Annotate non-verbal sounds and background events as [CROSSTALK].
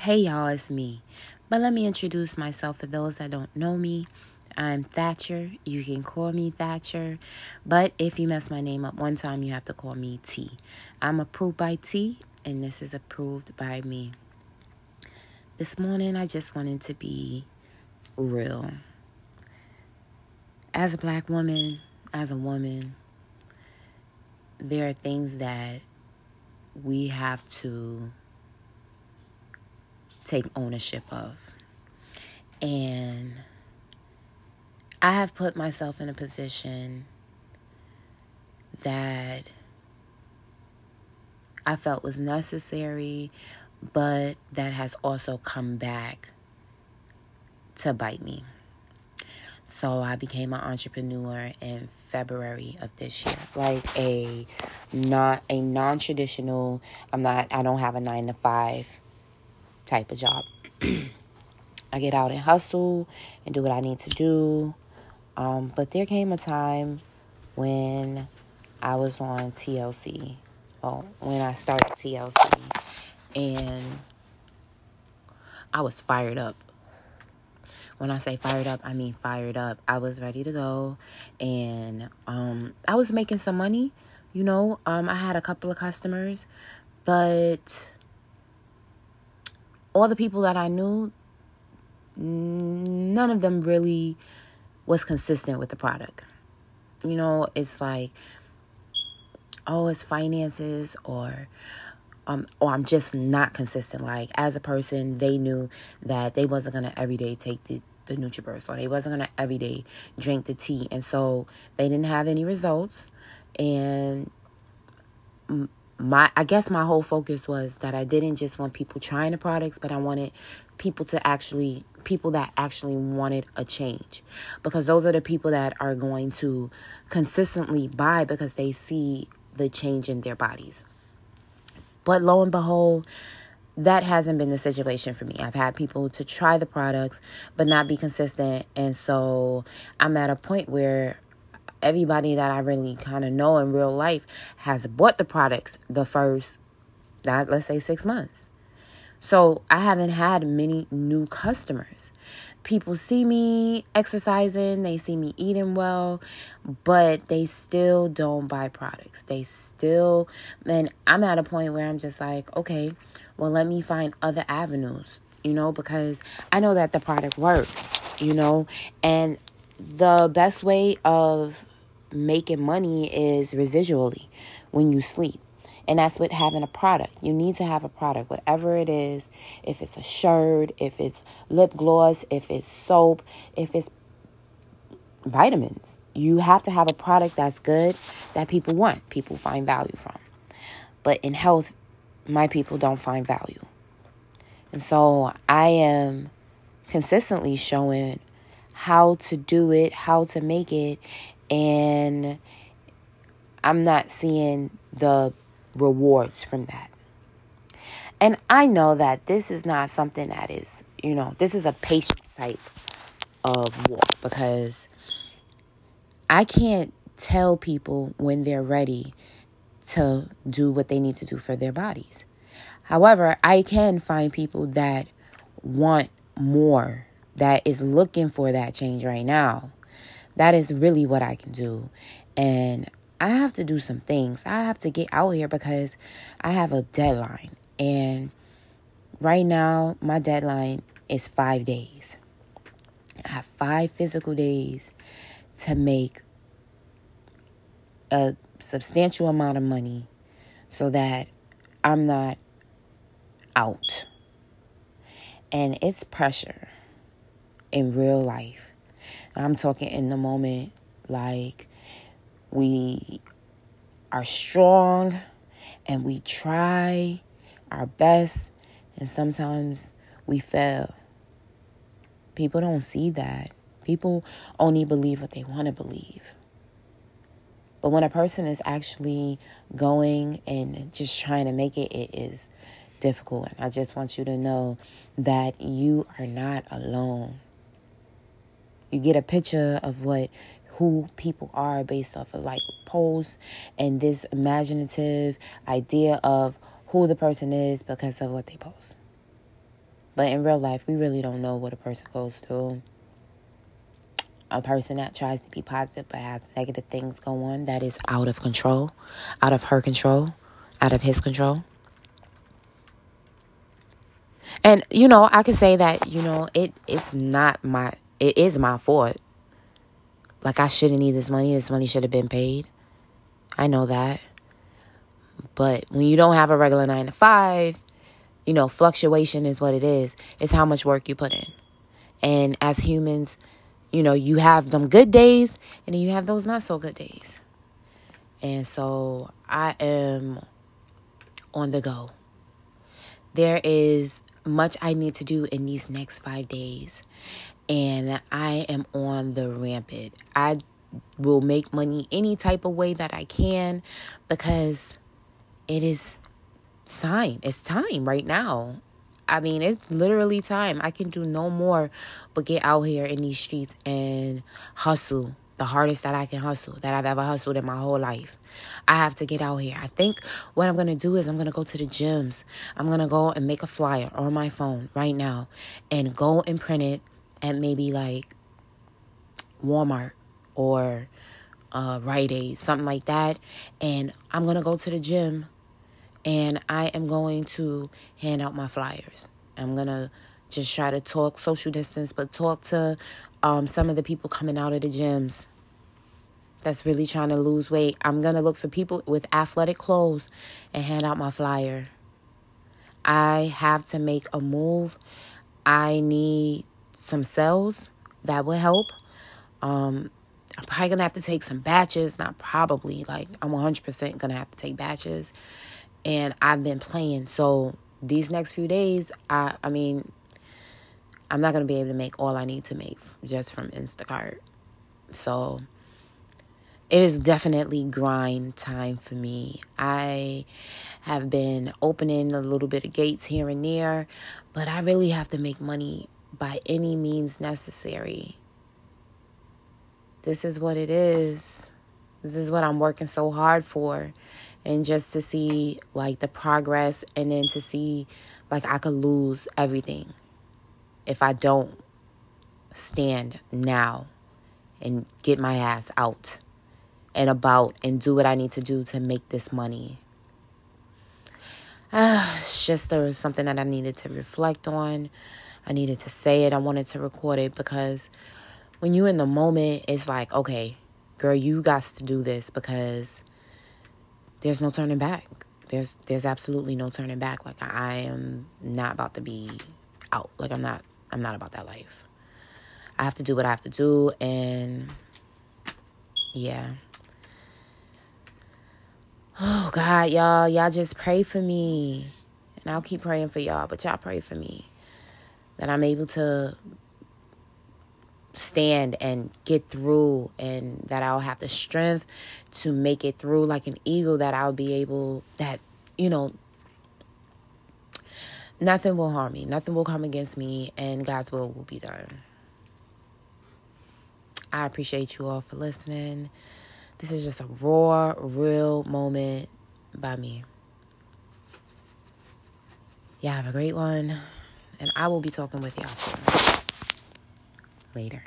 Hey y'all, it's me. But let me introduce myself for those that don't know me. I'm Thatcher. You can call me Thatcher. But if you mess my name up one time, you have to call me T. I'm approved by T, and this is approved by me. This morning, I just wanted to be real. As a black woman, as a woman, there are things that we have to take ownership of. And I have put myself in a position that I felt was necessary, but that has also come back to bite me. So I became an entrepreneur in February of this year. Like a not a non-traditional, I'm not I don't have a 9 to 5 type of job. [CLEARS THROAT] I get out and hustle and do what I need to do. Um, but there came a time when I was on TLC. Well, when I started TLC, and I was fired up. When I say fired up, I mean fired up. I was ready to go, and um, I was making some money. You know, um, I had a couple of customers, but all the people that I knew, none of them really was consistent with the product. You know, it's like, oh, it's finances or um or I'm just not consistent. Like as a person, they knew that they wasn't gonna everyday take the the NutriBurst or they wasn't gonna everyday drink the tea, and so they didn't have any results. And my I guess my whole focus was that I didn't just want people trying the products, but I wanted people to actually people that actually wanted a change because those are the people that are going to consistently buy because they see the change in their bodies. But lo and behold, that hasn't been the situation for me. I've had people to try the products but not be consistent and so I'm at a point where everybody that I really kind of know in real life has bought the products the first, not let's say six months. So I haven't had many new customers. People see me exercising, they see me eating well, but they still don't buy products. They still, and I'm at a point where I'm just like, okay, well, let me find other avenues, you know, because I know that the product works, you know, and the best way of making money is residually when you sleep. And that's with having a product. You need to have a product, whatever it is. If it's a shirt, if it's lip gloss, if it's soap, if it's vitamins. You have to have a product that's good that people want, people find value from. But in health, my people don't find value. And so I am consistently showing how to do it, how to make it, and I'm not seeing the rewards from that. And I know that this is not something that is, you know, this is a patient type of walk because I can't tell people when they're ready to do what they need to do for their bodies. However, I can find people that want more, that is looking for that change right now. That is really what I can do. And I have to do some things. I have to get out here because I have a deadline. And right now, my deadline is five days. I have five physical days to make a substantial amount of money so that I'm not out. And it's pressure in real life. I'm talking in the moment like we are strong and we try our best and sometimes we fail. People don't see that. People only believe what they want to believe. But when a person is actually going and just trying to make it, it is difficult. And I just want you to know that you are not alone. You get a picture of what who people are based off of like posts and this imaginative idea of who the person is because of what they post. But in real life, we really don't know what a person goes through. A person that tries to be positive but has negative things go on that is out of control, out of her control, out of his control. And you know, I can say that, you know, it it's not my it is my fault. Like I shouldn't need this money. This money should have been paid. I know that. But when you don't have a regular 9 to 5, you know, fluctuation is what it is. It's how much work you put in. And as humans, you know, you have them good days and then you have those not so good days. And so I am on the go. There is much I need to do in these next five days, and I am on the rampant. I will make money any type of way that I can because it is time. It's time right now. I mean, it's literally time. I can do no more but get out here in these streets and hustle the hardest that I can hustle, that I've ever hustled in my whole life. I have to get out here. I think what I'm going to do is I'm going to go to the gyms. I'm going to go and make a flyer on my phone right now and go and print it at maybe like Walmart or uh, Rite Aid, something like that. And I'm going to go to the gym and I am going to hand out my flyers. I'm going to just try to talk social distance, but talk to um, some of the people coming out of the gyms that's really trying to lose weight. I'm going to look for people with athletic clothes and hand out my flyer. I have to make a move. I need some sales that will help. Um, I'm probably going to have to take some batches. Not probably, like, I'm 100% going to have to take batches. And I've been playing. So these next few days, I, I mean, I'm not going to be able to make all I need to make just from Instacart. So it is definitely grind time for me. I have been opening a little bit of gates here and there, but I really have to make money by any means necessary. This is what it is. This is what I'm working so hard for. And just to see like the progress and then to see like I could lose everything if I don't stand now and get my ass out and about and do what I need to do to make this money. Uh, [SIGHS] it's just there was something that I needed to reflect on. I needed to say it. I wanted to record it because when you're in the moment, it's like, okay, girl, you got to do this because there's no turning back. There's there's absolutely no turning back. Like I am not about to be out. Like I'm not I'm not about that life. I have to do what I have to do and yeah. Oh God, y'all, y'all just pray for me. And I'll keep praying for y'all, but y'all pray for me that I'm able to stand and get through and that I'll have the strength to make it through like an eagle that I'll be able that you know nothing will harm me. Nothing will come against me and God's will will be done. I appreciate you all for listening this is just a raw, real moment by me. Y'all have a great one. And I will be talking with y'all soon. Later.